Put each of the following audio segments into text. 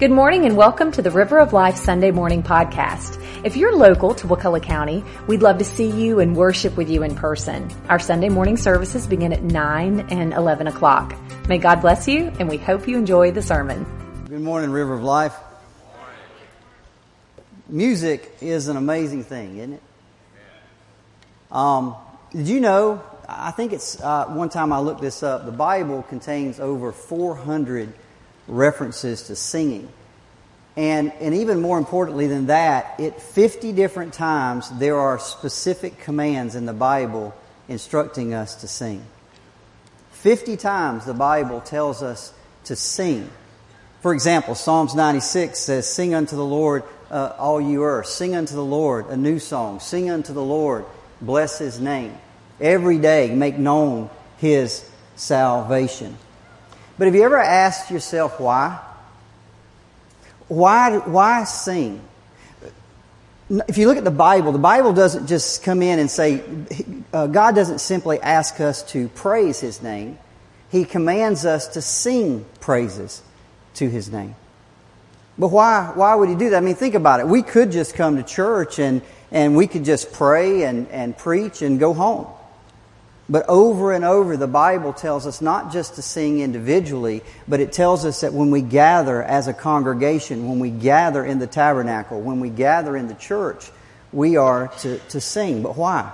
Good morning and welcome to the River of Life Sunday Morning Podcast. If you're local to Wakulla County, we'd love to see you and worship with you in person. Our Sunday morning services begin at 9 and 11 o'clock. May God bless you and we hope you enjoy the sermon. Good morning, River of Life. Music is an amazing thing, isn't it? Um, did you know? I think it's uh, one time I looked this up. The Bible contains over 400 references to singing. And, and even more importantly than that, it 50 different times there are specific commands in the Bible instructing us to sing. 50 times the Bible tells us to sing. For example, Psalms 96 says, Sing unto the Lord, uh, all you earth. Sing unto the Lord a new song. Sing unto the Lord, bless his name. Every day make known his salvation. But have you ever asked yourself why? Why, why sing? If you look at the Bible, the Bible doesn't just come in and say, uh, God doesn't simply ask us to praise His name. He commands us to sing praises to His name. But why, why would He do that? I mean, think about it. We could just come to church and, and we could just pray and, and preach and go home. But over and over, the Bible tells us not just to sing individually, but it tells us that when we gather as a congregation, when we gather in the tabernacle, when we gather in the church, we are to, to sing. But why?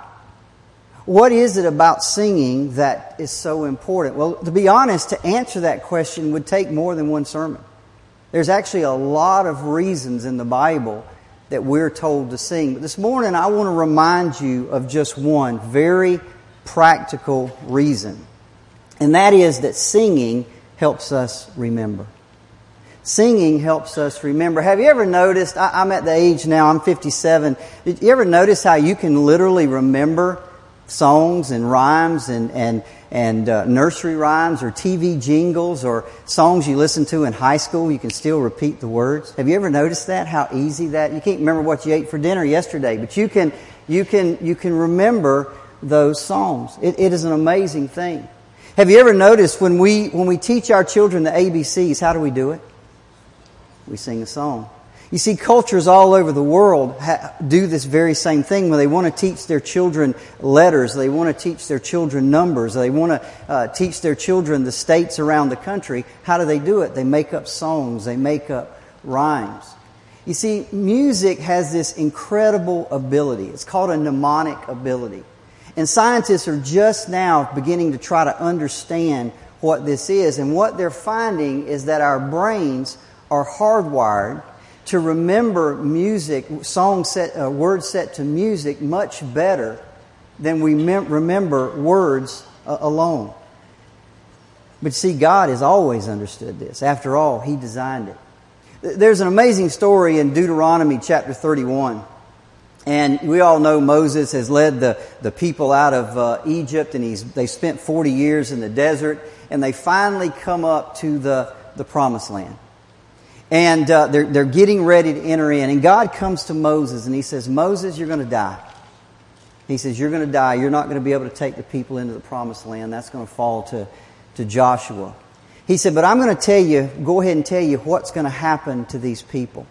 What is it about singing that is so important? Well, to be honest, to answer that question would take more than one sermon. There's actually a lot of reasons in the Bible that we're told to sing. But this morning, I want to remind you of just one very practical reason. And that is that singing helps us remember. Singing helps us remember. Have you ever noticed? I, am at the age now, I'm 57. Did you ever notice how you can literally remember songs and rhymes and, and, and uh, nursery rhymes or TV jingles or songs you listened to in high school? You can still repeat the words. Have you ever noticed that? How easy that? You can't remember what you ate for dinner yesterday, but you can, you can, you can remember those songs. It, it is an amazing thing. Have you ever noticed when we, when we teach our children the ABCs, how do we do it? We sing a song. You see, cultures all over the world ha- do this very same thing when they want to teach their children letters, they want to teach their children numbers, they want to uh, teach their children the states around the country. How do they do it? They make up songs, they make up rhymes. You see, music has this incredible ability. It's called a mnemonic ability. And scientists are just now beginning to try to understand what this is. And what they're finding is that our brains are hardwired to remember music, song set, uh, words set to music much better than we mem- remember words uh, alone. But see, God has always understood this. After all, He designed it. There's an amazing story in Deuteronomy chapter 31. And we all know Moses has led the, the people out of uh, Egypt, and he's, they spent 40 years in the desert, and they finally come up to the, the promised land. And uh, they're, they're getting ready to enter in. And God comes to Moses, and he says, Moses, you're going to die. He says, You're going to die. You're not going to be able to take the people into the promised land. That's going to fall to, to Joshua. He said, But I'm going to tell you, go ahead and tell you what's going to happen to these people.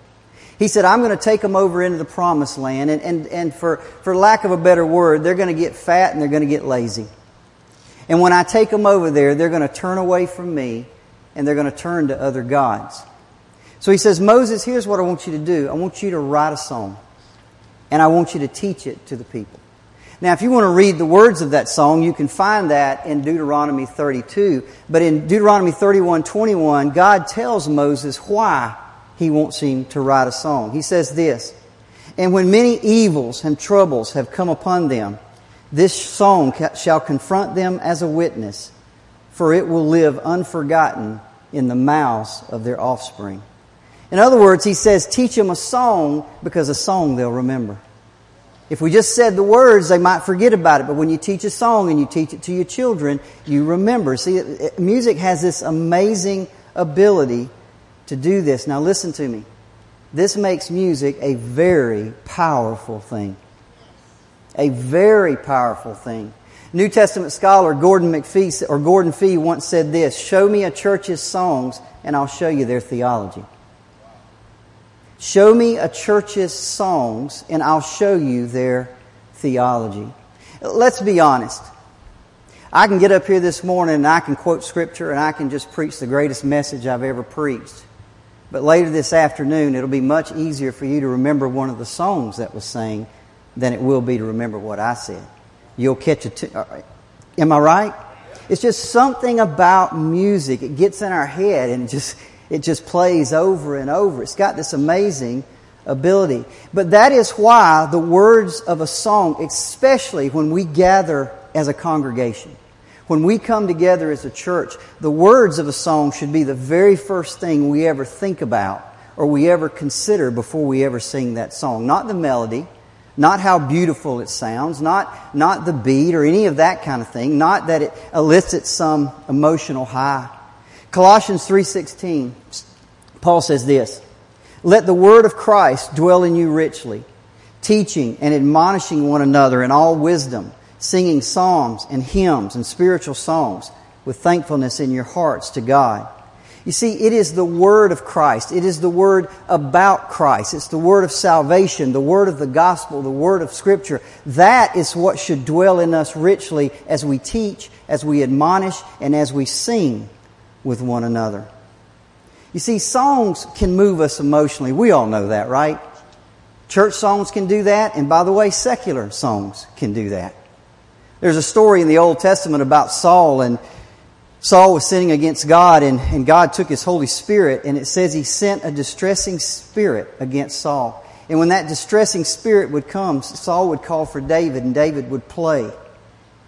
He said, I'm going to take them over into the promised land. And, and, and for, for lack of a better word, they're going to get fat and they're going to get lazy. And when I take them over there, they're going to turn away from me and they're going to turn to other gods. So he says, Moses, here's what I want you to do. I want you to write a song. And I want you to teach it to the people. Now, if you want to read the words of that song, you can find that in Deuteronomy 32. But in Deuteronomy 31, 21, God tells Moses why he wants him to write a song. He says this, And when many evils and troubles have come upon them, this song shall confront them as a witness, for it will live unforgotten in the mouths of their offspring. In other words, he says, teach them a song because a song they'll remember. If we just said the words, they might forget about it. But when you teach a song and you teach it to your children, you remember. See, music has this amazing ability to do this. Now, listen to me. This makes music a very powerful thing. A very powerful thing. New Testament scholar Gordon McPhee or Gordon Fee once said this: "Show me a church's songs, and I'll show you their theology." Show me a church's songs, and I'll show you their theology. Let's be honest. I can get up here this morning and I can quote scripture and I can just preach the greatest message I've ever preached. But later this afternoon, it'll be much easier for you to remember one of the songs that was sang than it will be to remember what I said. You'll catch a. T- uh, am I right? It's just something about music. It gets in our head and just it just plays over and over. It's got this amazing ability. But that is why the words of a song, especially when we gather as a congregation, when we come together as a church, the words of a song should be the very first thing we ever think about or we ever consider before we ever sing that song. Not the melody, not how beautiful it sounds, not, not the beat or any of that kind of thing, not that it elicits some emotional high. Colossians 3:16 Paul says this, "Let the word of Christ dwell in you richly, teaching and admonishing one another in all wisdom, singing psalms and hymns and spiritual songs with thankfulness in your hearts to God. You see, it is the Word of Christ. It is the Word about Christ. It's the Word of salvation, the Word of the gospel, the Word of Scripture. That is what should dwell in us richly as we teach, as we admonish, and as we sing with one another. You see, songs can move us emotionally. We all know that, right? Church songs can do that, and by the way, secular songs can do that. There's a story in the Old Testament about Saul, and Saul was sinning against God, and, and God took his Holy Spirit, and it says he sent a distressing spirit against Saul. And when that distressing spirit would come, Saul would call for David, and David would play,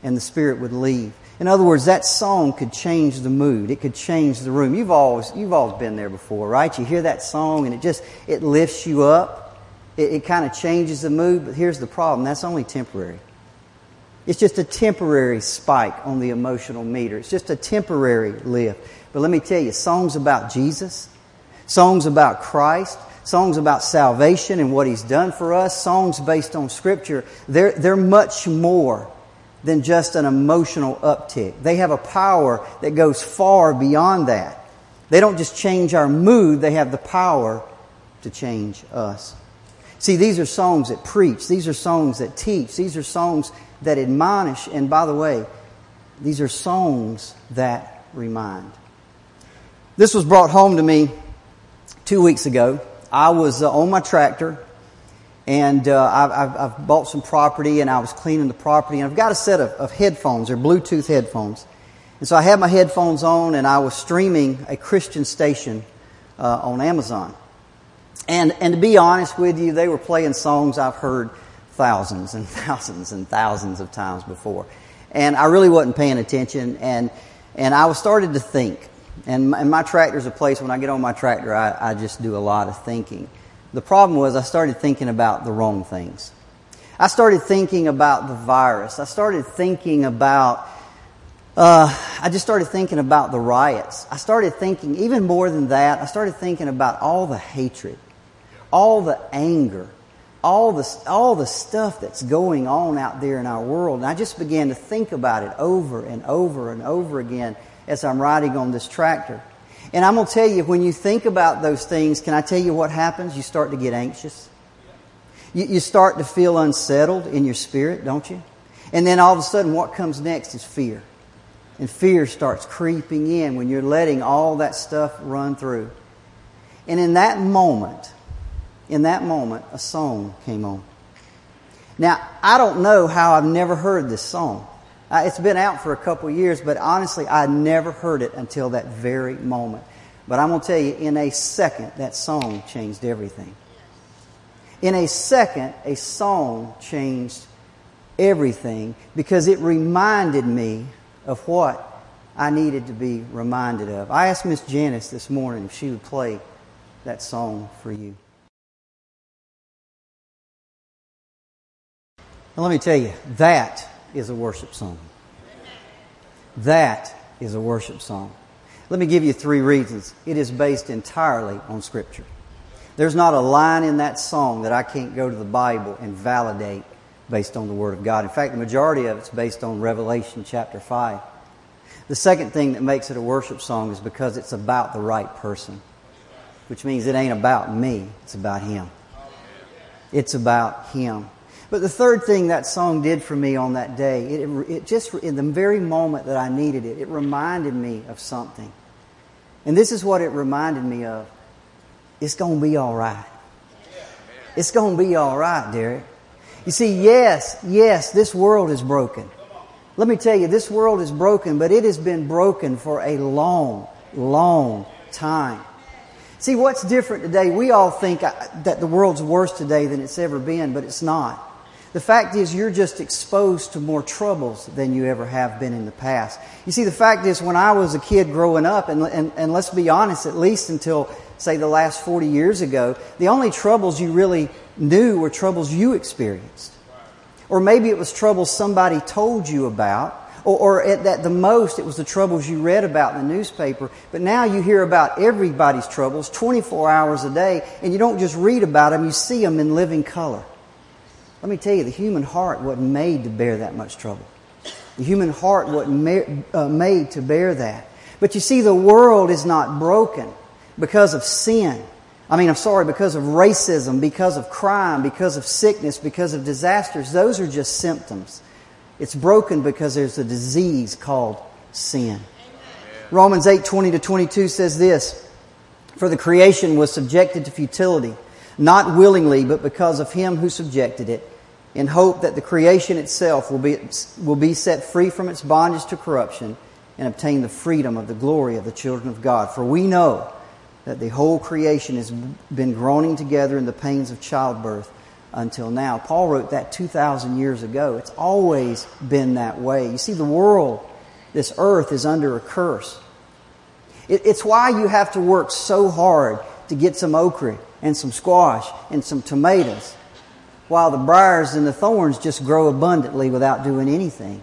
and the spirit would leave. In other words, that song could change the mood. It could change the room. You've always, you've always been there before, right? You hear that song and it just, it lifts you up. It, it kind of changes the mood, but here's the problem. That's only temporary. It's just a temporary spike on the emotional meter. It's just a temporary lift. But let me tell you, songs about Jesus, songs about Christ, songs about salvation and what He's done for us, songs based on Scripture, they're, they're much more than just an emotional uptick. They have a power that goes far beyond that. They don't just change our mood, they have the power to change us. See, these are songs that preach. These are songs that teach. These are songs that admonish. And by the way, these are songs that remind. This was brought home to me two weeks ago. I was uh, on my tractor and uh, I've, I've, bought some property and I was cleaning the property and I've got a set of, of headphones. They're Bluetooth headphones. And so I had my headphones on and I was streaming a Christian station uh, on Amazon. And, and to be honest with you, they were playing songs I've heard thousands and thousands and thousands of times before. And I really wasn't paying attention, and, and I was started to think. And my, and my tractor's a place, when I get on my tractor, I, I just do a lot of thinking. The problem was I started thinking about the wrong things. I started thinking about the virus. I started thinking about, uh, I just started thinking about the riots. I started thinking, even more than that, I started thinking about all the hatred, all the anger, all the, all the stuff that's going on out there in our world. And I just began to think about it over and over and over again as I'm riding on this tractor. And I'm going to tell you, when you think about those things, can I tell you what happens? You start to get anxious. You, you start to feel unsettled in your spirit, don't you? And then all of a sudden, what comes next is fear. And fear starts creeping in when you're letting all that stuff run through. And in that moment, in that moment, a song came on. Now, I don't know how I've never heard this song. Uh, it's been out for a couple years, but honestly, I never heard it until that very moment. But I'm going to tell you, in a second, that song changed everything. In a second, a song changed everything because it reminded me of what I needed to be reminded of. I asked Miss Janice this morning if she would play that song for you. And let me tell you, that is a worship song. That is a worship song. Let me give you three reasons. It is based entirely on Scripture. There's not a line in that song that I can't go to the Bible and validate based on the Word of God. In fact, the majority of it's based on Revelation chapter 5. The second thing that makes it a worship song is because it's about the right person. which means it ain't about me, it's about Him. It's about Him. But the third thing that song did for me on that day, it, it just, in the very moment that I needed it, it reminded me of something. And this is what it reminded me of. It's going to be all right. It's going to be all right, Derek. You see, yes, yes, this world is broken. Let me tell you, this world is broken, but it has been broken for a long, long time. See, what's different today? We all think uh, that the world's worse today than it's ever been, but it's not. The fact is, you're just exposed to more troubles than you ever have been in the past. You see, the fact is, when I was a kid growing up, and, and, and let's be honest, at least until, say, the last 40 years ago, the only troubles you really knew were troubles you experienced. Or maybe it was troubles somebody told you about, or, or at, at the most, it was the troubles you read about in the newspaper. But now you hear about everybody's troubles 24 hours a day, and you don't just read about them, you see them in living color. Let me tell you, the human heart wasn't made to bear that much trouble. The human heart wasn't ma- uh, made to bear that. But you see, the world is not broken because of sin. I mean, I'm sorry, because of racism, because of crime, because of sickness, because of disasters. Those are just symptoms. It's broken because there's a disease called sin. Romans 8 20 to 22 says this For the creation was subjected to futility not willingly, but because of him who subjected it, in hope that the creation itself will be, will be set free from its bondage to corruption and obtain the freedom of the glory of the children of God. For we know that the whole creation has been groaning together in the pains of childbirth until now. Paul wrote that 2,000 years ago. It's always been that way. You see, the world, this earth, is under a curse. It, it's why you have to work so hard to get some okra and some squash and some tomatoes, while the briars and the thorns just grow abundantly without doing anything.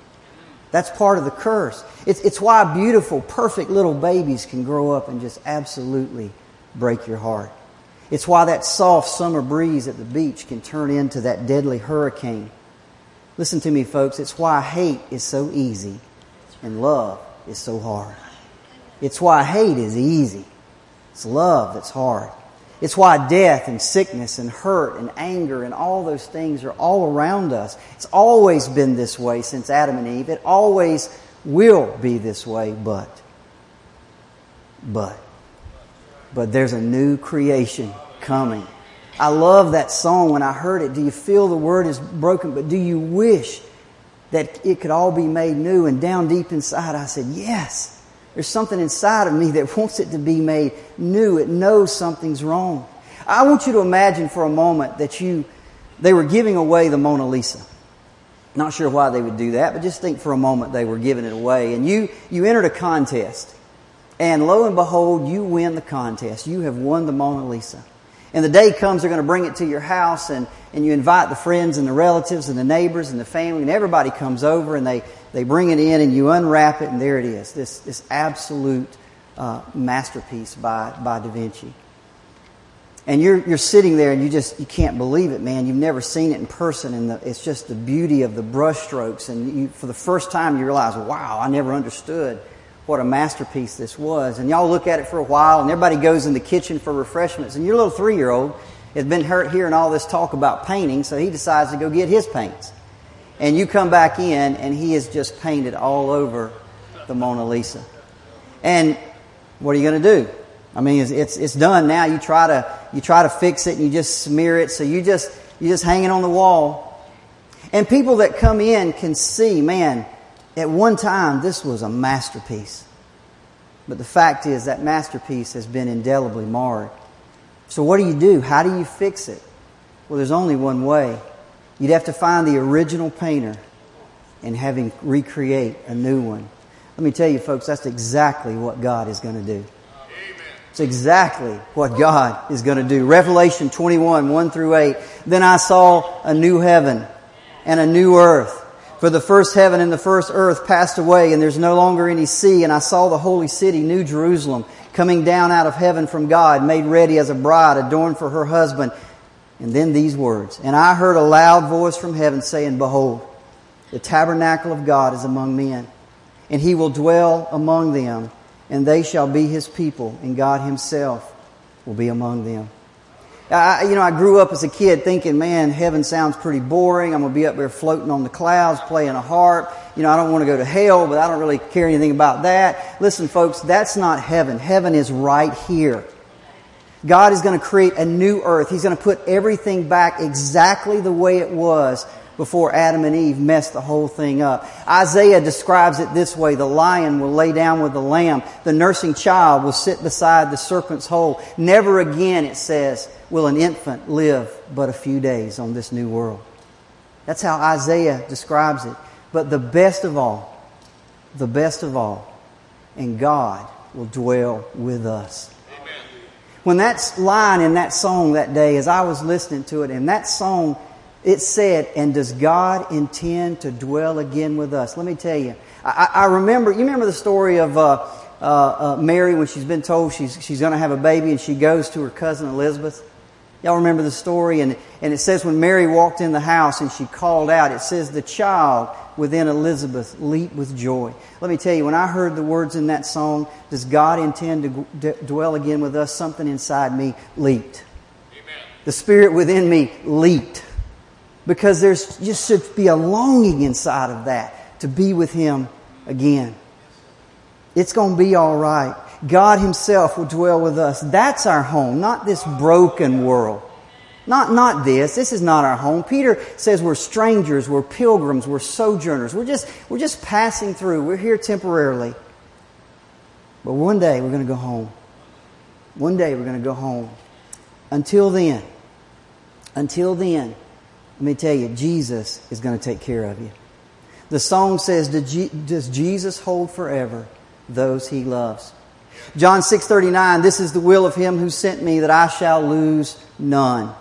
That's part of the curse. It's, it's why beautiful, perfect little babies can grow up and just absolutely break your heart. It's why that soft summer breeze at the beach can turn into that deadly hurricane. Listen to me, folks. It's why hate is so easy and love is so hard. It's why hate is easy. It's love that's hard. It's why death and sickness and hurt and anger and all those things are all around us. It's always been this way since Adam and Eve. It always will be this way, but, but, but there's a new creation coming. I love that song when I heard it. Do you feel the word is broken? But do you wish that it could all be made new? And down deep inside, I said, yes. There's something inside of me that wants it to be made new. It knows something's wrong. I want you to imagine for a moment that you, they were giving away the Mona Lisa. Not sure why they would do that, but just think for a moment they were giving it away. And you, you entered a contest. And lo and behold, you win the contest. You have won the Mona Lisa. And the day comes, they're going to bring it to your house, and, and you invite the friends and the relatives and the neighbors and the family, and everybody comes over and they, they bring it in, and you unwrap it, and there it is this, this absolute uh, masterpiece by, by Da Vinci. And you're, you're sitting there and you just you can't believe it, man. You've never seen it in person, and the, it's just the beauty of the brushstrokes. And you, for the first time, you realize, wow, I never understood what a masterpiece this was. And y'all look at it for a while, and everybody goes in the kitchen for refreshments. And your little three year old has been hurt hearing all this talk about painting, so he decides to go get his paints. And you come back in, and he has just painted all over the Mona Lisa. And what are you going to do? I mean, it's, it's, it's done now. You try to you try to fix it, and you just smear it. So you just you just hang it on the wall. And people that come in can see, man, at one time, this was a masterpiece. But the fact is, that masterpiece has been indelibly marred. So, what do you do? How do you fix it? Well, there's only one way. You'd have to find the original painter and have him recreate a new one. Let me tell you, folks, that's exactly what God is going to do. It's exactly what God is going to do. Revelation 21, 1 through 8. Then I saw a new heaven and a new earth. For the first heaven and the first earth passed away, and there's no longer any sea. And I saw the holy city, New Jerusalem, coming down out of heaven from God, made ready as a bride adorned for her husband. And then these words And I heard a loud voice from heaven saying, Behold, the tabernacle of God is among men, and he will dwell among them, and they shall be his people, and God himself will be among them. I, you know, I grew up as a kid thinking, man, heaven sounds pretty boring. I'm going to be up there floating on the clouds, playing a harp. You know, I don't want to go to hell, but I don't really care anything about that. Listen, folks, that's not heaven. Heaven is right here. God is going to create a new earth. He's going to put everything back exactly the way it was before Adam and Eve messed the whole thing up. Isaiah describes it this way. The lion will lay down with the lamb. The nursing child will sit beside the serpent's hole. Never again, it says, will an infant live but a few days on this new world. That's how Isaiah describes it. But the best of all, the best of all, and God will dwell with us. When that line in that song that day, as I was listening to it, and that song it said, and does God intend to dwell again with us? Let me tell you. I, I remember, you remember the story of uh, uh, uh, Mary when she's been told she's, she's going to have a baby and she goes to her cousin Elizabeth? Y'all remember the story? And, and it says when Mary walked in the house and she called out, it says the child within Elizabeth leaped with joy. Let me tell you, when I heard the words in that song, does God intend to d- dwell again with us? Something inside me leaped. Amen. The spirit within me leaped because there's just should be a longing inside of that to be with Him again. It's going to be all right. God Himself will dwell with us. That's our home, not this broken world. Not, not this. This is not our home. Peter says we're strangers, we're pilgrims, we're sojourners. We're just, we're just passing through. We're here temporarily. But one day we're going to go home. One day we're going to go home. Until then, until then, let me tell you, Jesus is going to take care of you. The song says, Does Jesus hold forever those he loves? John 6:39 This is the will of him who sent me that I shall lose none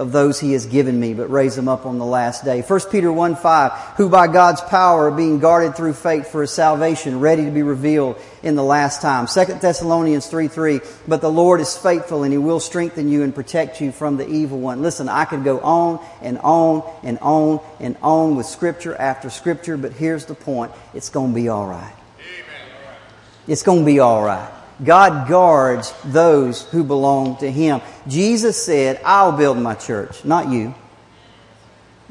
of those he has given me, but raise them up on the last day. 1 Peter 1 5, who by God's power are being guarded through faith for his salvation, ready to be revealed in the last time. 2 Thessalonians 3 3, but the Lord is faithful and he will strengthen you and protect you from the evil one. Listen, I could go on and on and on and on with scripture after scripture, but here's the point. It's going to be alright. It's going to be alright. God guards those who belong to Him. Jesus said, I'll build my church, not you.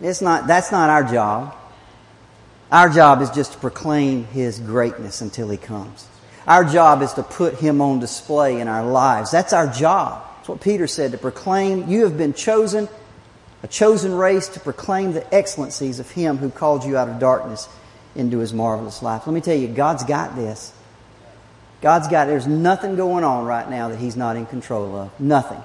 It's not, that's not our job. Our job is just to proclaim His greatness until He comes. Our job is to put Him on display in our lives. That's our job. That's what Peter said, to proclaim, you have been chosen, a chosen race to proclaim the excellencies of Him who called you out of darkness into His marvelous life. Let me tell you, God's got this. God's got, there's nothing going on right now that He's not in control of. Nothing.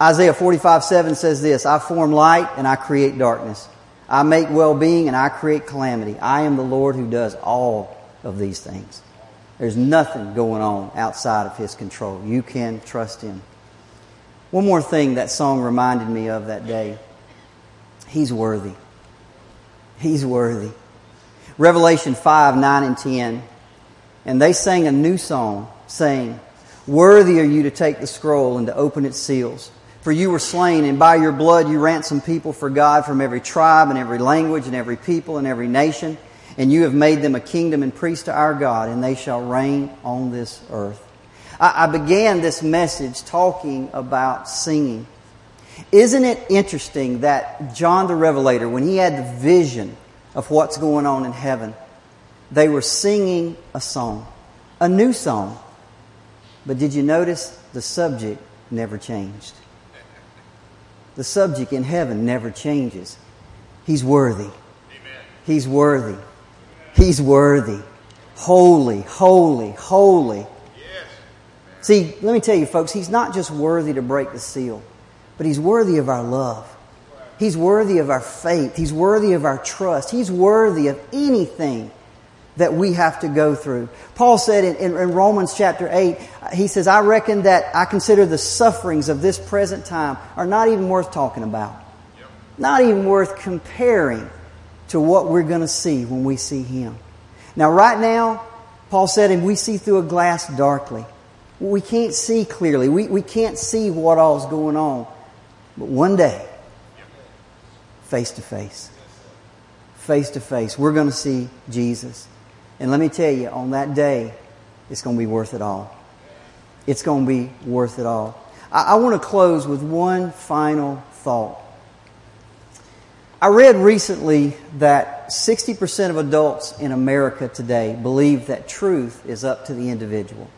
Isaiah 45, 7 says this, I form light and I create darkness. I make well-being and I create calamity. I am the Lord who does all of these things. There's nothing going on outside of His control. You can trust Him. One more thing that song reminded me of that day. He's worthy. He's worthy. Revelation 5, 9 and 10 and they sang a new song, saying, Worthy are you to take the scroll and to open its seals. For you were slain, and by your blood you ransomed people for God from every tribe and every language and every people and every nation. And you have made them a kingdom and priests to our God, and they shall reign on this earth. I, I began this message talking about singing. Isn't it interesting that John the Revelator, when he had the vision of what's going on in heaven, they were singing a song, a new song. But did you notice the subject never changed? The subject in heaven never changes. He's worthy. Amen. He's worthy. He's worthy. Holy, holy, holy. Yes. See, let me tell you, folks, He's not just worthy to break the seal, but He's worthy of our love. He's worthy of our faith. He's worthy of our trust. He's worthy of anything that we have to go through. Paul said in, in, in, Romans chapter 8, uh, he says, I reckon that I consider the sufferings of this present time are not even worth talking about. Yep. Not even worth comparing to what we're going to see when we see Him. Now, right now, Paul said, and we see through a glass darkly. We can't see clearly. We, we can't see what all's going on. But one day, face to face, face to face, we're going to see Jesus. And let me tell you, on that day, it's going to be worth it all. It's going to be worth it all. I, I want to close with one final thought. I read recently that 60% of adults in America today believe that truth is up to the individual.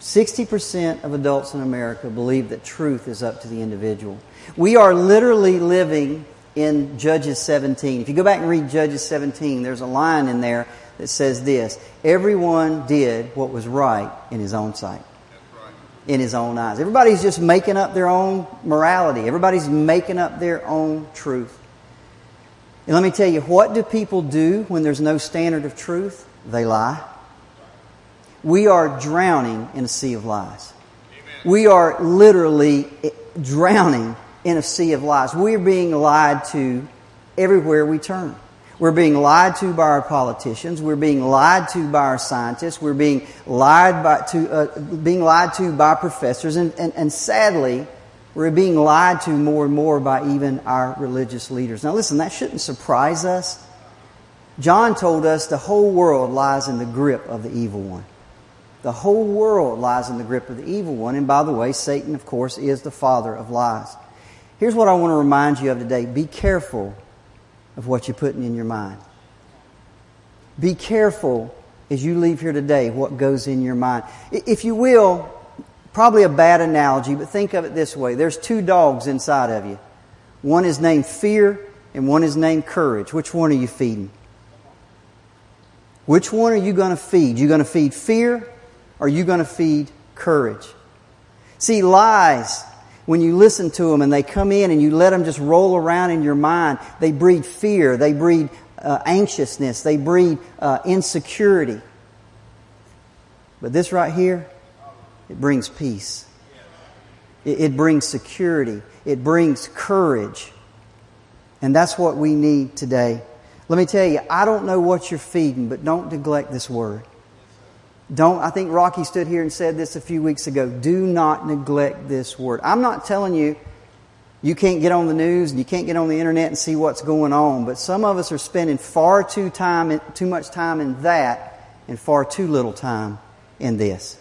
60% of adults in America believe that truth is up to the individual. We are literally living in Judges 17. If you go back and read Judges 17, there's a line in there that says this Everyone did what was right in his own sight in his own eyes. Everybody's just making up their own morality. Everybody's making up their own truth. And let me tell you, what do people do when there's no standard of truth? They lie. We are drowning in a sea of lies. Amen. We are literally drowning in a sea of lies. We're being lied to everywhere we turn. We're being lied to by our politicians. We're being lied to by our scientists. We're being lied by, to, uh, being lied to by professors. And, and, and sadly, we're being lied to more and more by even our religious leaders. Now listen, that shouldn't surprise us. John told us the whole world lies in the grip of the evil one. The whole world lies in the grip of the evil one. And by the way, Satan, of course, is the father of lies. Here's what I want to remind you of today. Be careful of what you're putting in your mind. Be careful as you leave here today what goes in your mind. If you will, probably a bad analogy, but think of it this way there's two dogs inside of you. One is named fear, and one is named courage. Which one are you feeding? Which one are you going to feed? You going to feed fear, or are you going to feed courage? See, lies when you listen to them and they come in and you let them just roll around in your mind, they breed fear, they breed uh, anxiousness, they breed uh, insecurity. But this right here, it brings peace. It, it brings security. It brings courage. And that's what we need today. Let me tell you, I don't know what you're feeding, but don't neglect this word. Don't, I think Rocky stood here and said this a few weeks ago. Do not neglect this word. I'm not telling you you can't get on the news and you can't get on the internet and see what's going on, but some of us are spending far too time, too much time in that and far too little time in this.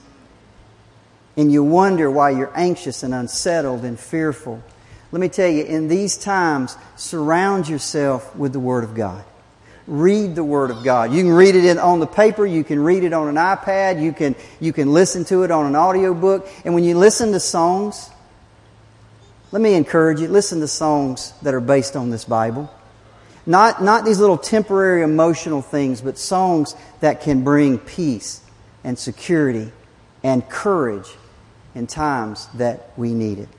And you wonder why you're anxious and unsettled and fearful. Let me tell you, in these times, surround yourself with the Word of God read the Word of God. You can read it in, on the paper, you can read it on an iPad, you can, you can listen to it on an audio book. And when you listen to songs, let me encourage you, listen to songs that are based on this Bible. Not, not these little temporary emotional things, but songs that can bring peace and security and courage in times that we need it.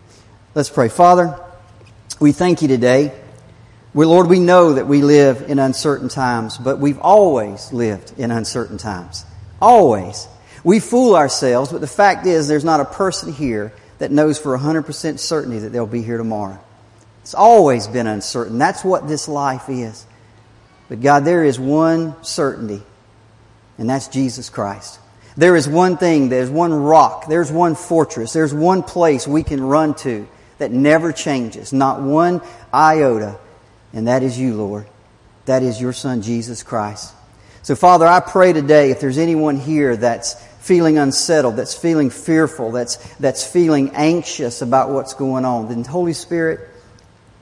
Let's pray. Father, we thank you today we, Lord, we know that we live in uncertain times, but we've always lived in uncertain times. Always. We fool ourselves, but the fact is there's not a person here that knows for 100% certainty that they'll be here tomorrow. It's always been uncertain. That's what this life is. But God, there is one certainty, and that's Jesus Christ. There is one thing, there's one rock, there's one fortress, there's one place we can run to that never changes, not one iota and that is you, Lord. That is your Son, Jesus Christ. So, Father, I pray today if there's anyone here that's feeling unsettled, that's feeling fearful, that's, that's feeling anxious about what's going on, then, Holy Spirit,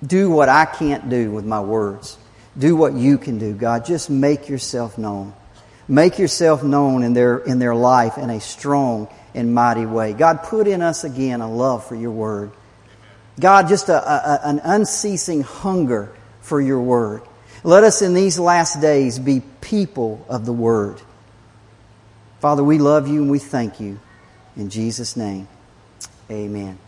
do what I can't do with my words. Do what you can do, God. Just make yourself known. Make yourself known in their, in their life in a strong and mighty way. God, put in us again a love for your word. God, just a, a, an unceasing hunger for your word. Let us in these last days be people of the word. Father, we love you and we thank you. In Jesus' name, amen.